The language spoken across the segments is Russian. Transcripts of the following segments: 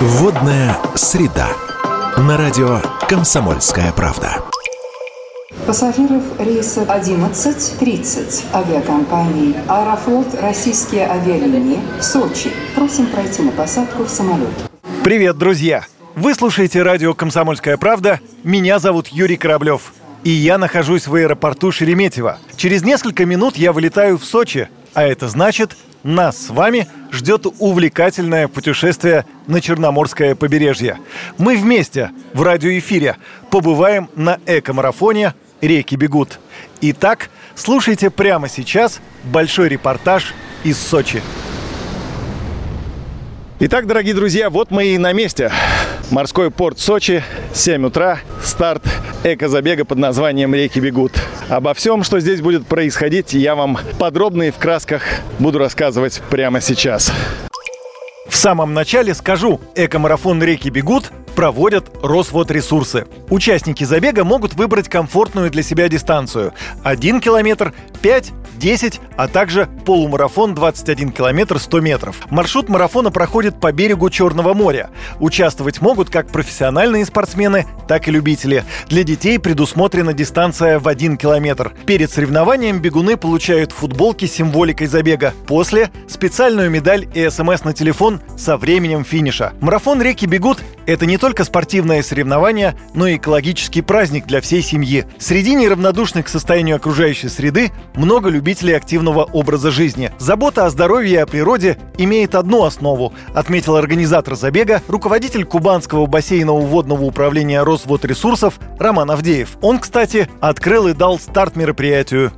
Водная среда. На радио «Комсомольская правда». Пассажиров рейса 11.30 авиакомпании «Аэрофлот. Российские авиалинии» в Сочи. Просим пройти на посадку в самолет. Привет, друзья! Вы слушаете радио «Комсомольская правда». Меня зовут Юрий Кораблев. И я нахожусь в аэропорту Шереметьево. Через несколько минут я вылетаю в Сочи. А это значит, нас с вами ждет увлекательное путешествие на Черноморское побережье. Мы вместе в радиоэфире побываем на эко-марафоне «Реки бегут». Итак, слушайте прямо сейчас большой репортаж из Сочи. Итак, дорогие друзья, вот мы и на месте. Морской порт Сочи, 7 утра, старт эко-забега под названием «Реки бегут». Обо всем, что здесь будет происходить, я вам подробно и в красках буду рассказывать прямо сейчас. В самом начале скажу, эко-марафон «Реки бегут» проводят Росводресурсы. Участники забега могут выбрать комфортную для себя дистанцию – 1 километр, 5, 10, а также полумарафон 21 километр 100 метров. Маршрут марафона проходит по берегу Черного моря. Участвовать могут как профессиональные спортсмены, так и любители. Для детей предусмотрена дистанция в 1 километр. Перед соревнованием бегуны получают футболки с символикой забега. После – специальную медаль и смс на телефон со временем финиша. Марафон «Реки бегут» – это не только спортивное соревнование, но и экологический праздник для всей семьи. Среди неравнодушных к состоянию окружающей среды много любителей активного образа жизни. Забота о здоровье и о природе имеет одну основу, отметил организатор забега, руководитель Кубанского бассейнового водного управления Росводресурсов Роман Авдеев. Он, кстати, открыл и дал старт мероприятию.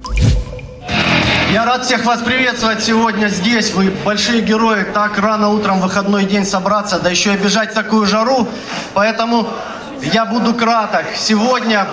Я рад всех вас приветствовать сегодня здесь. Вы большие герои. Так рано утром выходной день собраться, да еще и бежать в такую жару. Поэтому я буду краток. Сегодня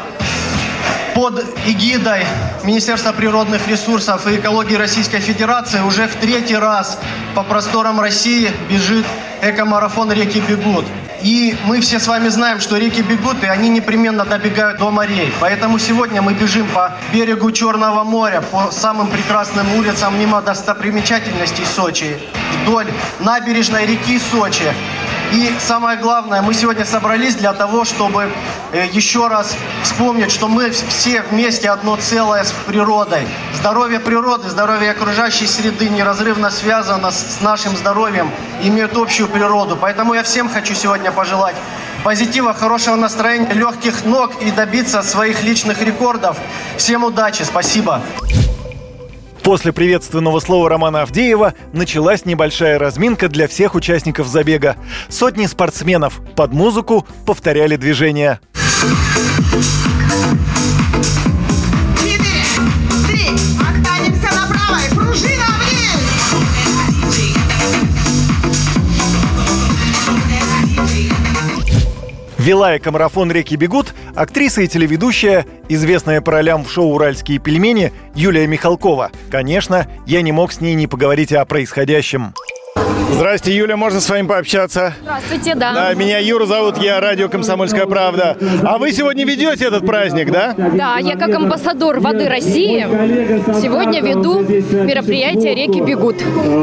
под эгидой Министерства природных ресурсов и экологии Российской Федерации уже в третий раз по просторам России бежит экомарафон «Реки бегут». И мы все с вами знаем, что реки бегут, и они непременно добегают до морей. Поэтому сегодня мы бежим по берегу Черного моря, по самым прекрасным улицам, мимо достопримечательностей Сочи, вдоль набережной реки Сочи. И самое главное, мы сегодня собрались для того, чтобы э, еще раз вспомнить, что мы все вместе одно целое с природой. Здоровье природы, здоровье окружающей среды неразрывно связано с нашим здоровьем, имеют общую природу. Поэтому я всем хочу сегодня пожелать позитива, хорошего настроения, легких ног и добиться своих личных рекордов. Всем удачи, спасибо. После приветственного слова Романа Авдеева началась небольшая разминка для всех участников забега. Сотни спортсменов под музыку повторяли движения. Вела экомарафон «Реки бегут» актриса и телеведущая, известная по ролям в шоу «Уральские пельмени» Юлия Михалкова. Конечно, я не мог с ней не поговорить о происходящем. Здрасте, Юля, можно с вами пообщаться? Здравствуйте, да. Да, меня Юра зовут, я радио «Комсомольская правда». А вы сегодня ведете этот праздник, да? Да, я как амбассадор «Воды России» сегодня веду мероприятие «Реки бегут».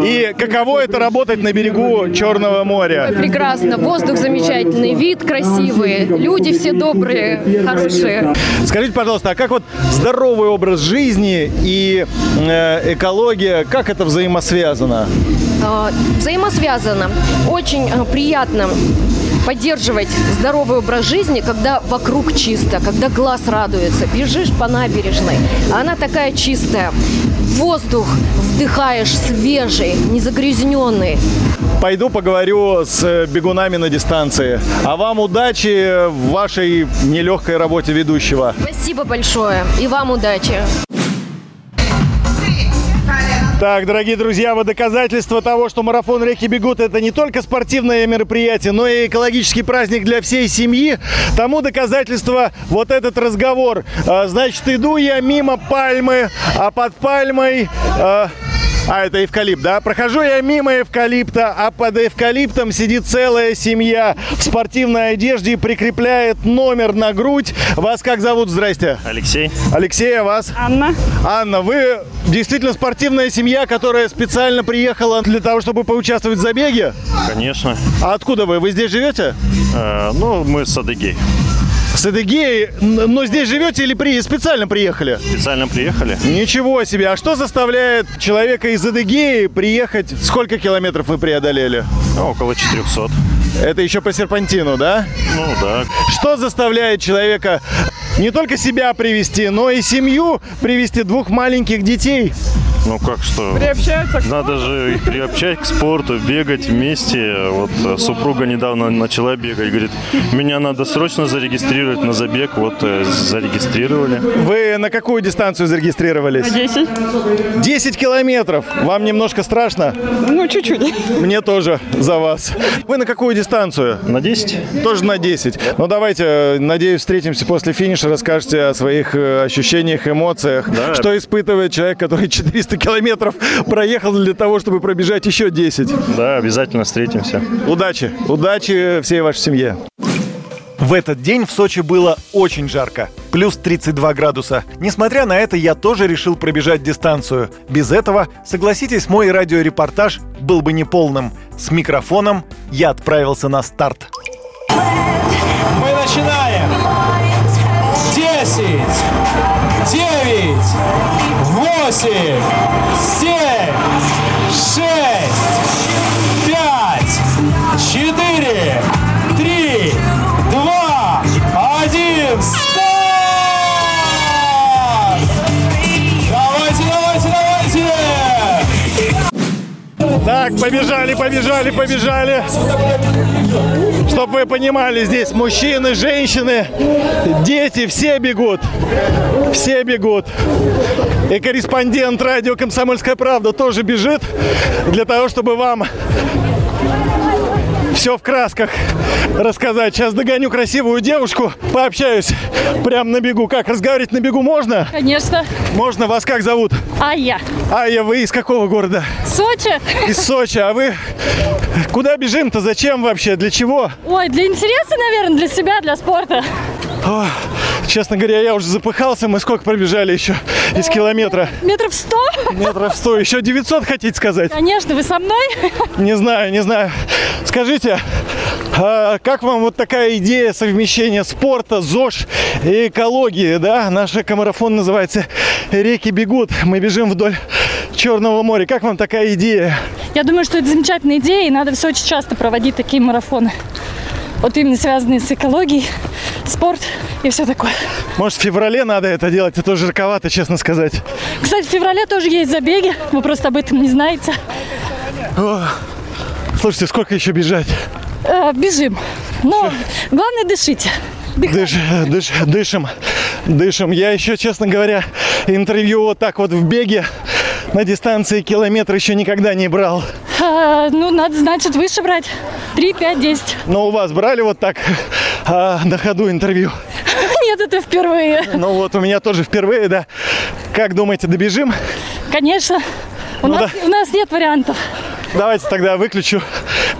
И каково это работать на берегу Черного моря? Ой, прекрасно, воздух замечательный, вид красивый, люди все добрые, хорошие. Скажите, пожалуйста, а как вот здоровый образ жизни и э, экология, как это взаимосвязано? Э, взаимосвязано. Очень э, приятно поддерживать здоровый образ жизни, когда вокруг чисто, когда глаз радуется. Бежишь по набережной, а она такая чистая. Воздух вдыхаешь свежий, незагрязненный. Пойду поговорю с э, бегунами на дистанции. А вам удачи в вашей нелегкой работе ведущего. Спасибо большое. И вам удачи. Так, дорогие друзья, вы доказательство того, что марафон «Реки бегут» — это не только спортивное мероприятие, но и экологический праздник для всей семьи. Тому доказательство вот этот разговор. А, значит, иду я мимо пальмы, а под пальмой... А, А, это эвкалипт, да? Прохожу я мимо эвкалипта, а под эвкалиптом сидит целая семья в спортивной одежде и прикрепляет номер на грудь. Вас как зовут? Здрасте. Алексей. Алексей, а вас? Анна. Анна, вы действительно спортивная семья, которая специально приехала для того, чтобы поучаствовать в забеге? Конечно. А откуда вы? Вы здесь живете? Э, ну, мы с Адыгей. С Эдегеи, но здесь живете или при... специально приехали? Специально приехали. Ничего себе. А что заставляет человека из Адыгеи приехать? Сколько километров вы преодолели? Ну, около 400. Это еще по серпантину, да? Ну, да. Что заставляет человека не только себя привести, но и семью привести двух маленьких детей? Ну как что? Приобщаются к Надо же их приобщать к спорту, бегать вместе. Вот э, супруга недавно начала бегать. Говорит, меня надо срочно зарегистрировать на забег. Вот э, зарегистрировали. Вы на какую дистанцию зарегистрировались? 10. 10 километров. Вам немножко страшно? Ну, чуть-чуть. Мне тоже за вас. Вы на какую дистанцию? На 10? Тоже на 10. Ну давайте, э, надеюсь, встретимся после финиша, расскажете о своих ощущениях, эмоциях. Да. Что испытывает человек, который 400 километров проехал для того, чтобы пробежать еще 10. Да, обязательно встретимся. Удачи. Удачи всей вашей семье. В этот день в Сочи было очень жарко. Плюс 32 градуса. Несмотря на это, я тоже решил пробежать дистанцию. Без этого, согласитесь, мой радиорепортаж был бы неполным. С микрофоном я отправился на старт. Мы начинаем. 9, 8, 7, 6, 5, 4, Так, побежали, побежали, побежали. Чтобы вы понимали, здесь мужчины, женщины, дети, все бегут. Все бегут. И корреспондент радио «Комсомольская правда» тоже бежит для того, чтобы вам все в красках рассказать. Сейчас догоню красивую девушку, пообщаюсь прям на бегу. Как, разговаривать на бегу можно? Конечно. Можно. Вас как зовут? А я. Ая, вы из какого города? Сочи. Из Сочи. А вы куда бежим-то? Зачем вообще? Для чего? Ой, для интереса, наверное, для себя, для спорта. О, честно говоря, я уже запыхался. Мы сколько пробежали еще из километра? Метров сто? Метров сто. Еще 900 хотите сказать? Конечно, вы со мной? Не знаю, не знаю. Скажите, а как вам вот такая идея совмещения спорта, ЗОЖ и экологии, да? Наш экомарафон называется «Реки бегут». Мы бежим вдоль Черного моря. Как вам такая идея? Я думаю, что это замечательная идея, и надо в Сочи часто проводить такие марафоны. Вот именно связанные с экологией, спорт и все такое. Может, в феврале надо это делать? Это жарковато, честно сказать. Кстати, в феврале тоже есть забеги, вы просто об этом не знаете. Слушайте, сколько еще бежать? Э, бежим. Но главное дышите. Дыш, дыш, дышим, дышим. Я еще, честно говоря, интервью вот так вот в беге на дистанции километр еще никогда не брал. А, ну, надо, значит, выше брать. 3, 5, 10. Но у вас брали вот так а, на ходу интервью? Нет, это впервые. Ну вот, у меня тоже впервые, да. Как думаете, добежим? Конечно. У, Ну нас, да. у нас нет вариантов. Давайте тогда выключу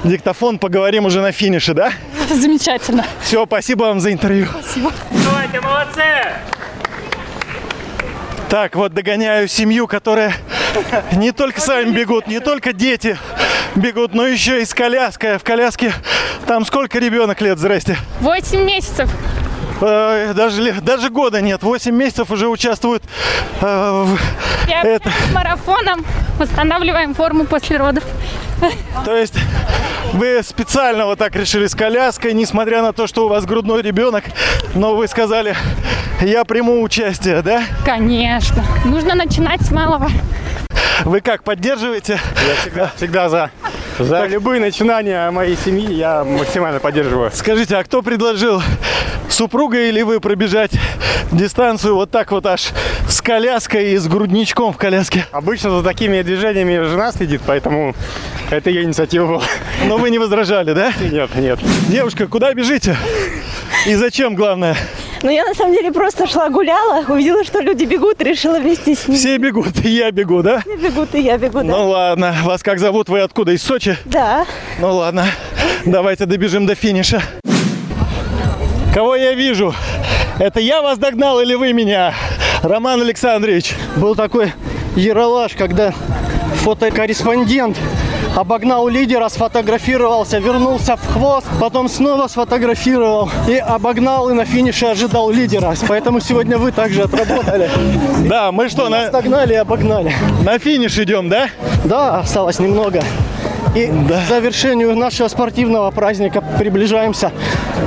диктофон, поговорим уже на финише, да? Замечательно. Все, спасибо вам за интервью. Спасибо. Давайте, молодцы! Так, вот догоняю семью, которая не только сами бегут, не только дети бегут, но еще и с коляской. В коляске там сколько ребенок лет, здрасте? 8 месяцев. Э, Даже, даже года нет, 8 месяцев уже участвуют э, в Я это. марафоном восстанавливаем форму после родов. То есть вы специально вот так решили с коляской, несмотря на то, что у вас грудной ребенок, но вы сказали, я приму участие, да? Конечно. Нужно начинать с малого. Вы как, поддерживаете? Всегда за. За любые начинания моей семьи я максимально поддерживаю. Скажите, а кто предложил, супруга или вы пробежать дистанцию вот так вот аж с коляской и с грудничком в коляске? Обычно за такими движениями жена следит, поэтому это ее инициатива была. Но вы не возражали, да? Нет, нет. Девушка, куда бежите? И зачем, главное? Но я на самом деле просто шла гуляла, увидела, что люди бегут, решила вместе с ними. Все бегут, и я бегу, да? Все бегут, и я бегу, да. Ну ладно, вас как зовут? Вы откуда? Из Сочи? Да. Ну ладно, давайте добежим до финиша. Кого я вижу? Это я вас догнал или вы меня? Роман Александрович. Был такой яролаж, когда фотокорреспондент обогнал лидера, сфотографировался, вернулся в хвост, потом снова сфотографировал и обогнал, и на финише ожидал лидера. Поэтому сегодня вы также отработали. Да, мы что, на... Догнали и обогнали. На финиш идем, да? Да, осталось немного. И да. к завершению нашего спортивного праздника приближаемся.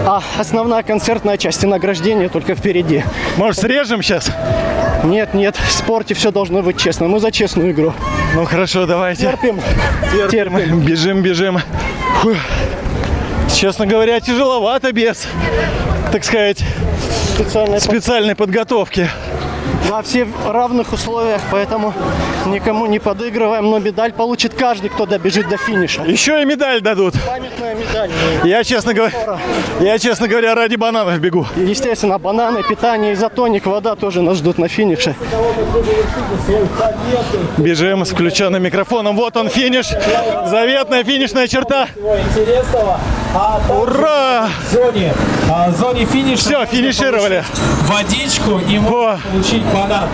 А основная концертная часть и награждение только впереди. Может, срежем сейчас? Нет, нет, в спорте все должно быть честно. Мы за честную игру. Ну хорошо, давайте. Терпим. Терпим. Терпим. Бежим, бежим. Фух. Честно говоря, тяжеловато без, так сказать, специальной, специальной подготовки. Да, все в равных условиях, поэтому никому не подыгрываем, но медаль получит каждый, кто добежит до финиша. Еще и медаль дадут. Памятная медаль. Я, честно говоря, я, честно говоря, ради бананов бегу. Естественно, бананы, питание, изотоник, вода тоже нас ждут на финише. Бежим с включенным микрофоном. Вот он финиш. Заветная финишная черта. Ура! В зоне, а, в зоне финиша. Все, финишировали. Водичку и можно получить банан.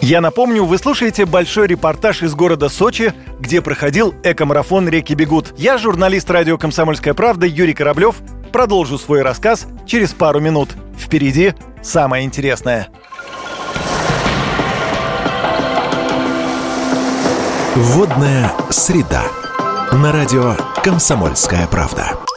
Я напомню, вы слушаете большой репортаж из города Сочи, где проходил экомарафон «Реки бегут». Я, журналист радио «Комсомольская правда» Юрий Кораблев, продолжу свой рассказ через пару минут. Впереди самое интересное. Водная среда. На радио «Комсомольская правда».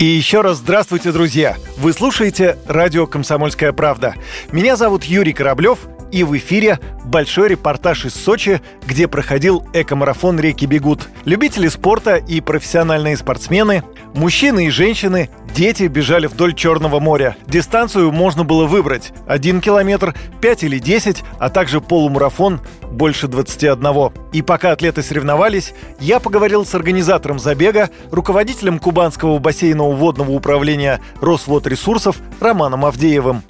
И еще раз здравствуйте, друзья! Вы слушаете радио «Комсомольская правда». Меня зовут Юрий Кораблев, и в эфире большой репортаж из Сочи, где проходил экомарафон «Реки бегут». Любители спорта и профессиональные спортсмены, мужчины и женщины, дети бежали вдоль Черного моря. Дистанцию можно было выбрать – 1 километр, 5 или 10, а также полумарафон больше 21. И пока атлеты соревновались, я поговорил с организатором забега, руководителем Кубанского бассейного водного управления Росводресурсов Романом Авдеевым.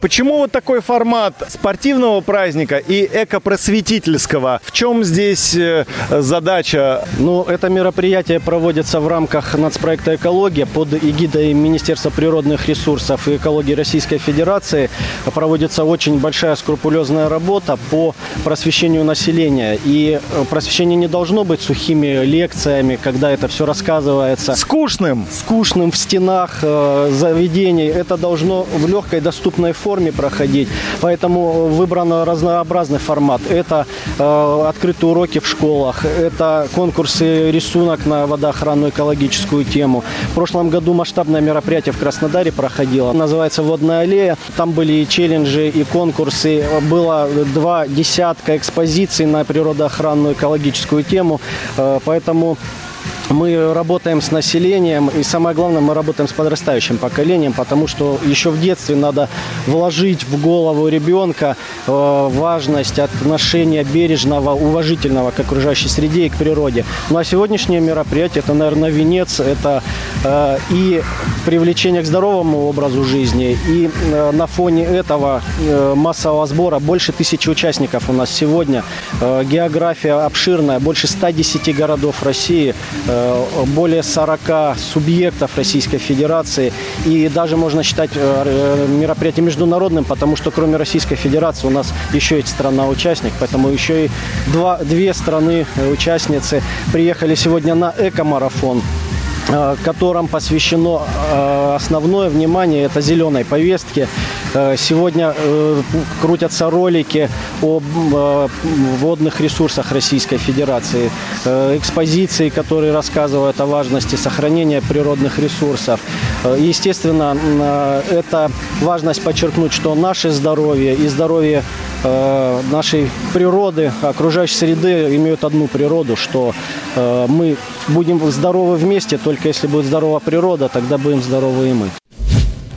Почему вот такой формат спортивного праздника и экопросветительского? В чем здесь э, задача? Ну, это мероприятие проводится в рамках нацпроекта «Экология» под эгидой Министерства природных ресурсов и экологии Российской Федерации. Проводится очень большая скрупулезная работа по просвещению населения. И просвещение не должно быть сухими лекциями, когда это все рассказывается. Скучным? Скучным в стенах э, заведений. Это должно в легкой доступной форме форме проходить. Поэтому выбран разнообразный формат. Это э, открытые уроки в школах, это конкурсы рисунок на водоохранную экологическую тему. В прошлом году масштабное мероприятие в Краснодаре проходило. Называется «Водная аллея». Там были и челленджи, и конкурсы. Было два десятка экспозиций на природоохранную экологическую тему. Э, поэтому мы работаем с населением, и самое главное, мы работаем с подрастающим поколением, потому что еще в детстве надо вложить в голову ребенка э, важность отношения бережного, уважительного к окружающей среде и к природе. Ну а сегодняшнее мероприятие, это, наверное, венец, это э, и привлечение к здоровому образу жизни, и э, на фоне этого массового сбора больше тысячи участников у нас сегодня. География обширная, больше 110 городов России, более 40 субъектов Российской Федерации. И даже можно считать э, э, мероприятие международным, потому что кроме Российской Федерации у нас еще есть страна-участник. Поэтому еще и два, две страны-участницы приехали сегодня на эко-марафон которым посвящено основное внимание это зеленой повестке Э, сегодня э, крутятся ролики о э, водных ресурсах Российской Федерации, экспозиции, которые рассказывают о важности сохранения природных ресурсов. Естественно, это важность подчеркнуть, что наше здоровье и здоровье нашей природы, окружающей среды имеют одну природу, что мы будем здоровы вместе, только если будет здорова природа, тогда будем здоровы и мы.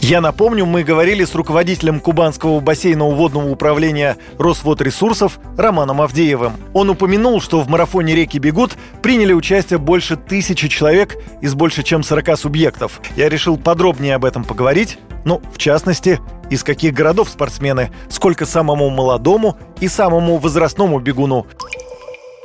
Я напомню, мы говорили с руководителем Кубанского бассейного водного управления Росводресурсов Романом Авдеевым. Он упомянул, что в марафоне «Реки бегут» приняли участие больше тысячи человек из больше чем 40 субъектов. Я решил подробнее об этом поговорить. Ну, в частности, из каких городов спортсмены, сколько самому молодому и самому возрастному бегуну.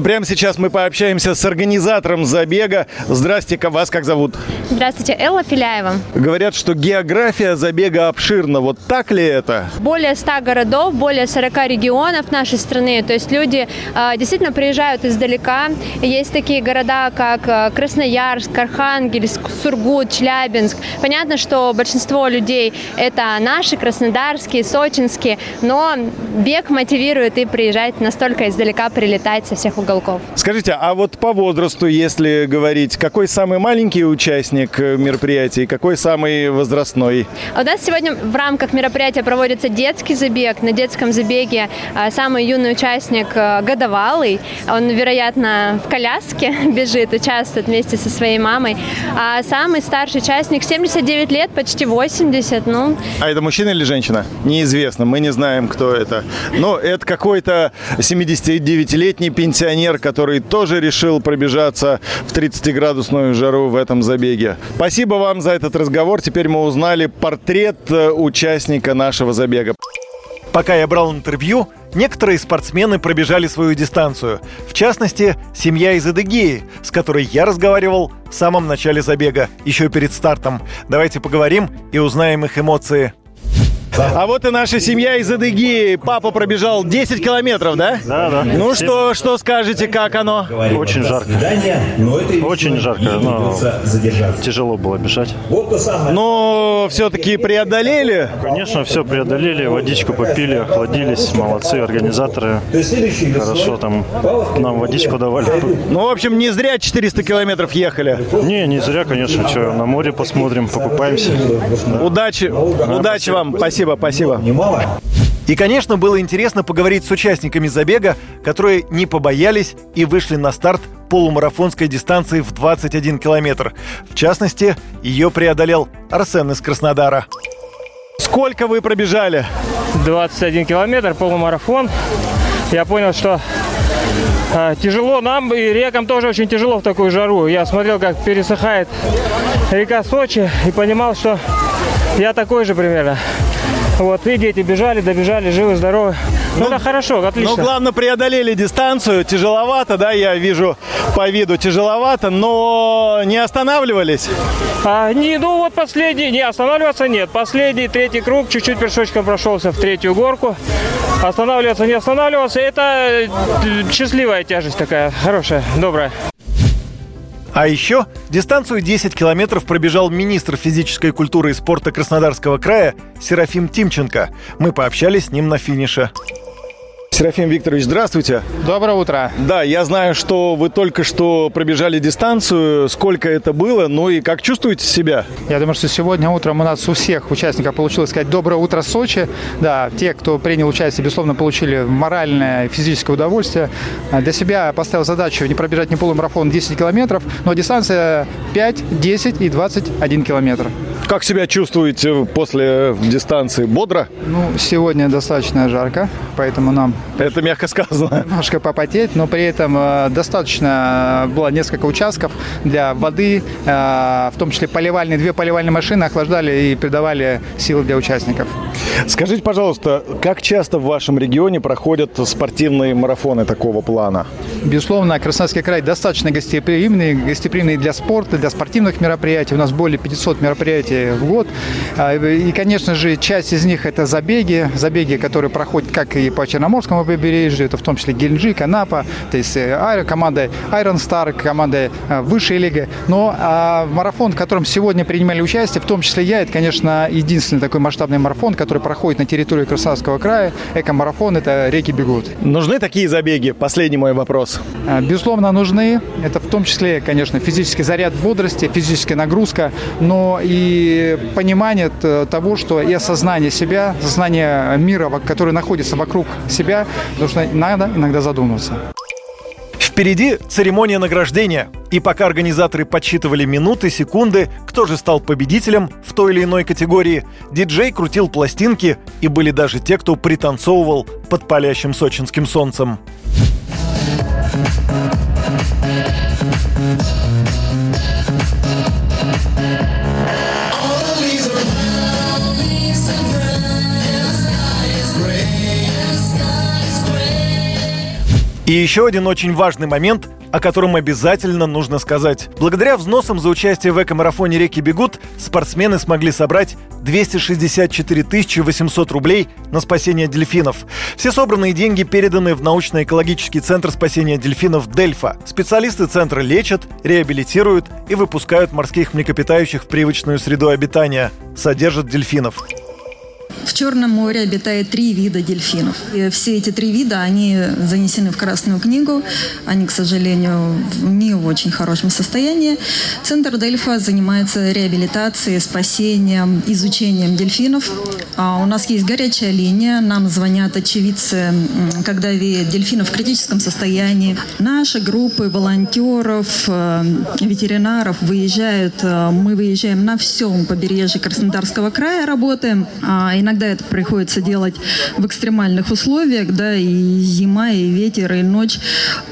Прямо сейчас мы пообщаемся с организатором забега. Здрасте, вас как зовут? Здравствуйте, Элла Филяева. Говорят, что география забега обширна. Вот так ли это? Более 100 городов, более 40 регионов нашей страны. То есть люди э, действительно приезжают издалека. Есть такие города, как э, Красноярск, Архангельск, Сургут, Челябинск. Понятно, что большинство людей это наши, краснодарские, сочинские, но бег мотивирует и приезжать настолько издалека, прилетать со всех углов уголков. Скажите, а вот по возрасту, если говорить, какой самый маленький участник э, мероприятия и какой самый возрастной? У нас сегодня в рамках мероприятия проводится детский забег. На детском забеге э, самый юный участник э, годовалый. Он, вероятно, в коляске бежит, участвует вместе со своей мамой. А самый старший участник 79 лет, почти 80. Ну. А это мужчина или женщина? Неизвестно, мы не знаем, кто это. Но это какой-то 79-летний пенсионер пенсионер, который тоже решил пробежаться в 30-градусную жару в этом забеге. Спасибо вам за этот разговор. Теперь мы узнали портрет э, участника нашего забега. Пока я брал интервью, некоторые спортсмены пробежали свою дистанцию. В частности, семья из Адыгеи, с которой я разговаривал в самом начале забега, еще перед стартом. Давайте поговорим и узнаем их эмоции. А вот и наша семья из Адыгеи. Папа пробежал 10 километров, да? Да, да. Ну что, что скажете, как оно? Очень жарко. Очень жарко, но тяжело было бежать. Но все-таки преодолели? Конечно, все преодолели, водичку попили, охладились, молодцы организаторы. Хорошо там нам водичку давали. Ну, в общем, не зря 400 километров ехали. Не, не зря, конечно. Что, на море посмотрим, покупаемся. Удачи, удачи вам, спасибо. Спасибо, спасибо. Немало. И, конечно, было интересно поговорить с участниками забега, которые не побоялись и вышли на старт полумарафонской дистанции в 21 километр. В частности, ее преодолел Арсен из Краснодара. Сколько вы пробежали? 21 километр, полумарафон. Я понял, что э, тяжело нам и рекам тоже очень тяжело в такую жару. Я смотрел, как пересыхает река Сочи и понимал, что я такой же примерно. Вот, и дети бежали, добежали, живы, здоровы. Ну, ну это хорошо, отлично. Ну, главное, преодолели дистанцию. Тяжеловато, да, я вижу по виду тяжеловато, но не останавливались. А, не, ну вот последний, не, останавливаться нет. Последний, третий круг, чуть-чуть пешочком прошелся в третью горку. Останавливаться, не останавливаться, это э, счастливая тяжесть такая, хорошая, добрая. А еще дистанцию 10 километров пробежал министр физической культуры и спорта Краснодарского края Серафим Тимченко. Мы пообщались с ним на финише. Серафим Викторович, здравствуйте. Доброе утро. Да, я знаю, что вы только что пробежали дистанцию. Сколько это было? Ну и как чувствуете себя? Я думаю, что сегодня утром у нас у всех участников получилось сказать «Доброе утро, Сочи». Да, те, кто принял участие, безусловно, получили моральное и физическое удовольствие. Для себя поставил задачу не пробежать не полумарафон 10 километров, но дистанция 5, 10 и 21 километр. Как себя чувствуете после дистанции? Бодро? Ну, сегодня достаточно жарко, поэтому нам это мягко сказано. Немножко попотеть, но при этом э, достаточно было несколько участков для воды, э, в том числе поливальные, две поливальные машины охлаждали и придавали силы для участников. Скажите, пожалуйста, как часто в вашем регионе проходят спортивные марафоны такого плана? Безусловно, Краснодарский край достаточно гостеприимный, гостеприимный для спорта, для спортивных мероприятий. У нас более 500 мероприятий в год. А, и, конечно же, часть из них это забеги, забеги, которые проходят как и по Черноморскому побережью, это в том числе Геленджик, Анапа, то есть э, аэро, команда Iron Star, команда э, высшей лиги. Но а, марафон, в котором сегодня принимали участие, в том числе я, это, конечно, единственный такой масштабный марафон, который проходит на территории Краснодарского края. Эко-марафон, это реки бегут. Нужны такие забеги? Последний мой вопрос. А, безусловно, нужны. Это в том числе, конечно, физический заряд бодрости, физическая нагрузка, но и понимание того, что и осознание себя, осознание мира, который находится вокруг себя, потому что надо иногда задуматься. Впереди церемония награждения. И пока организаторы подсчитывали минуты, секунды, кто же стал победителем в той или иной категории, диджей крутил пластинки, и были даже те, кто пританцовывал под палящим сочинским солнцем. И еще один очень важный момент, о котором обязательно нужно сказать. Благодаря взносам за участие в эко-марафоне «Реки бегут» спортсмены смогли собрать 264 800 рублей на спасение дельфинов. Все собранные деньги переданы в научно-экологический центр спасения дельфинов «Дельфа». Специалисты центра лечат, реабилитируют и выпускают морских млекопитающих в привычную среду обитания, содержат дельфинов. В Черном море обитает три вида дельфинов. И все эти три вида, они занесены в Красную книгу. Они, к сожалению, не в очень хорошем состоянии. Центр Дельфа занимается реабилитацией, спасением, изучением дельфинов. А у нас есть горячая линия. Нам звонят очевидцы, когда видят дельфинов в критическом состоянии. Наши группы волонтеров, э, ветеринаров выезжают. Э, мы выезжаем на всем побережье Краснодарского края, работаем. А иногда это приходится делать в экстремальных условиях, да, и зима, и ветер, и ночь.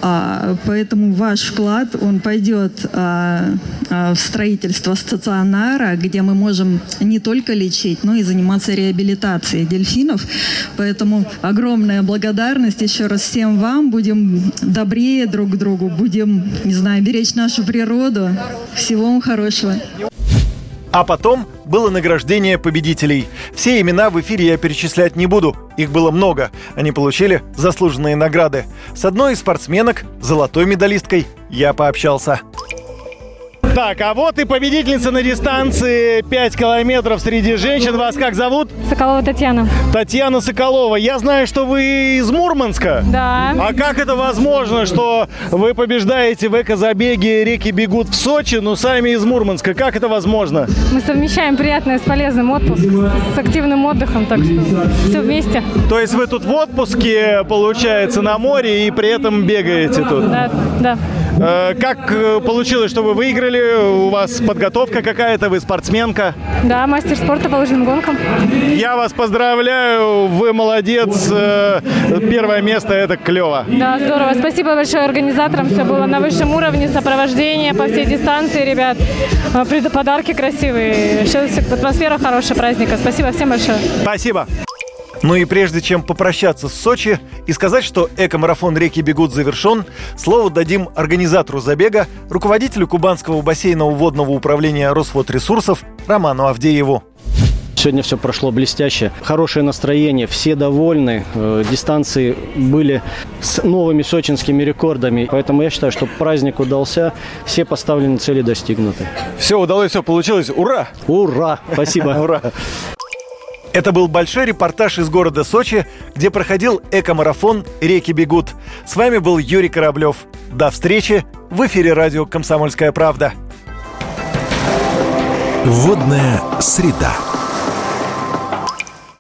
А, поэтому ваш вклад, он пойдет а, а, в строительство стационара, где мы можем не только лечить, но и заниматься реабилитацией дельфинов. Поэтому огромная благодарность еще раз всем вам. Будем добрее друг к другу, будем, не знаю, беречь нашу природу. Всего вам хорошего. А потом было награждение победителей. Все имена в эфире я перечислять не буду. Их было много. Они получили заслуженные награды. С одной из спортсменок, золотой медалисткой, я пообщался. Так, а вот и победительница на дистанции 5 километров среди женщин. Вас как зовут? Соколова Татьяна. Татьяна Соколова. Я знаю, что вы из Мурманска. Да. А как это возможно, что вы побеждаете в экозабеге «Реки бегут» в Сочи, но сами из Мурманска? Как это возможно? Мы совмещаем приятное с полезным отпуск, с активным отдыхом, так что все вместе. То есть вы тут в отпуске, получается, на море и при этом бегаете тут? Да, да. Э, как э, получилось, что вы выиграли? У вас подготовка какая-то? Вы спортсменка? Да, мастер спорта по лыжным гонкам. Я вас поздравляю, вы молодец. Э, первое место, это клево. Да, здорово. Спасибо большое организаторам. Все было на высшем уровне, сопровождение по всей дистанции, ребят. Подарки красивые. Сейчас атмосфера хорошая праздника. Спасибо всем большое. Спасибо. Ну и прежде чем попрощаться с Сочи и сказать, что эко-марафон «Реки бегут» завершен, слово дадим организатору забега, руководителю Кубанского бассейного водного управления Росводресурсов Роману Авдееву. Сегодня все прошло блестяще. Хорошее настроение, все довольны. Э, дистанции были с новыми сочинскими рекордами. Поэтому я считаю, что праздник удался, все поставленные цели достигнуты. Все удалось, все получилось. Ура! Ура! Спасибо. Ура! Это был большой репортаж из города Сочи, где проходил эко-марафон «Реки бегут». С вами был Юрий Кораблев. До встречи в эфире радио «Комсомольская правда». Водная среда.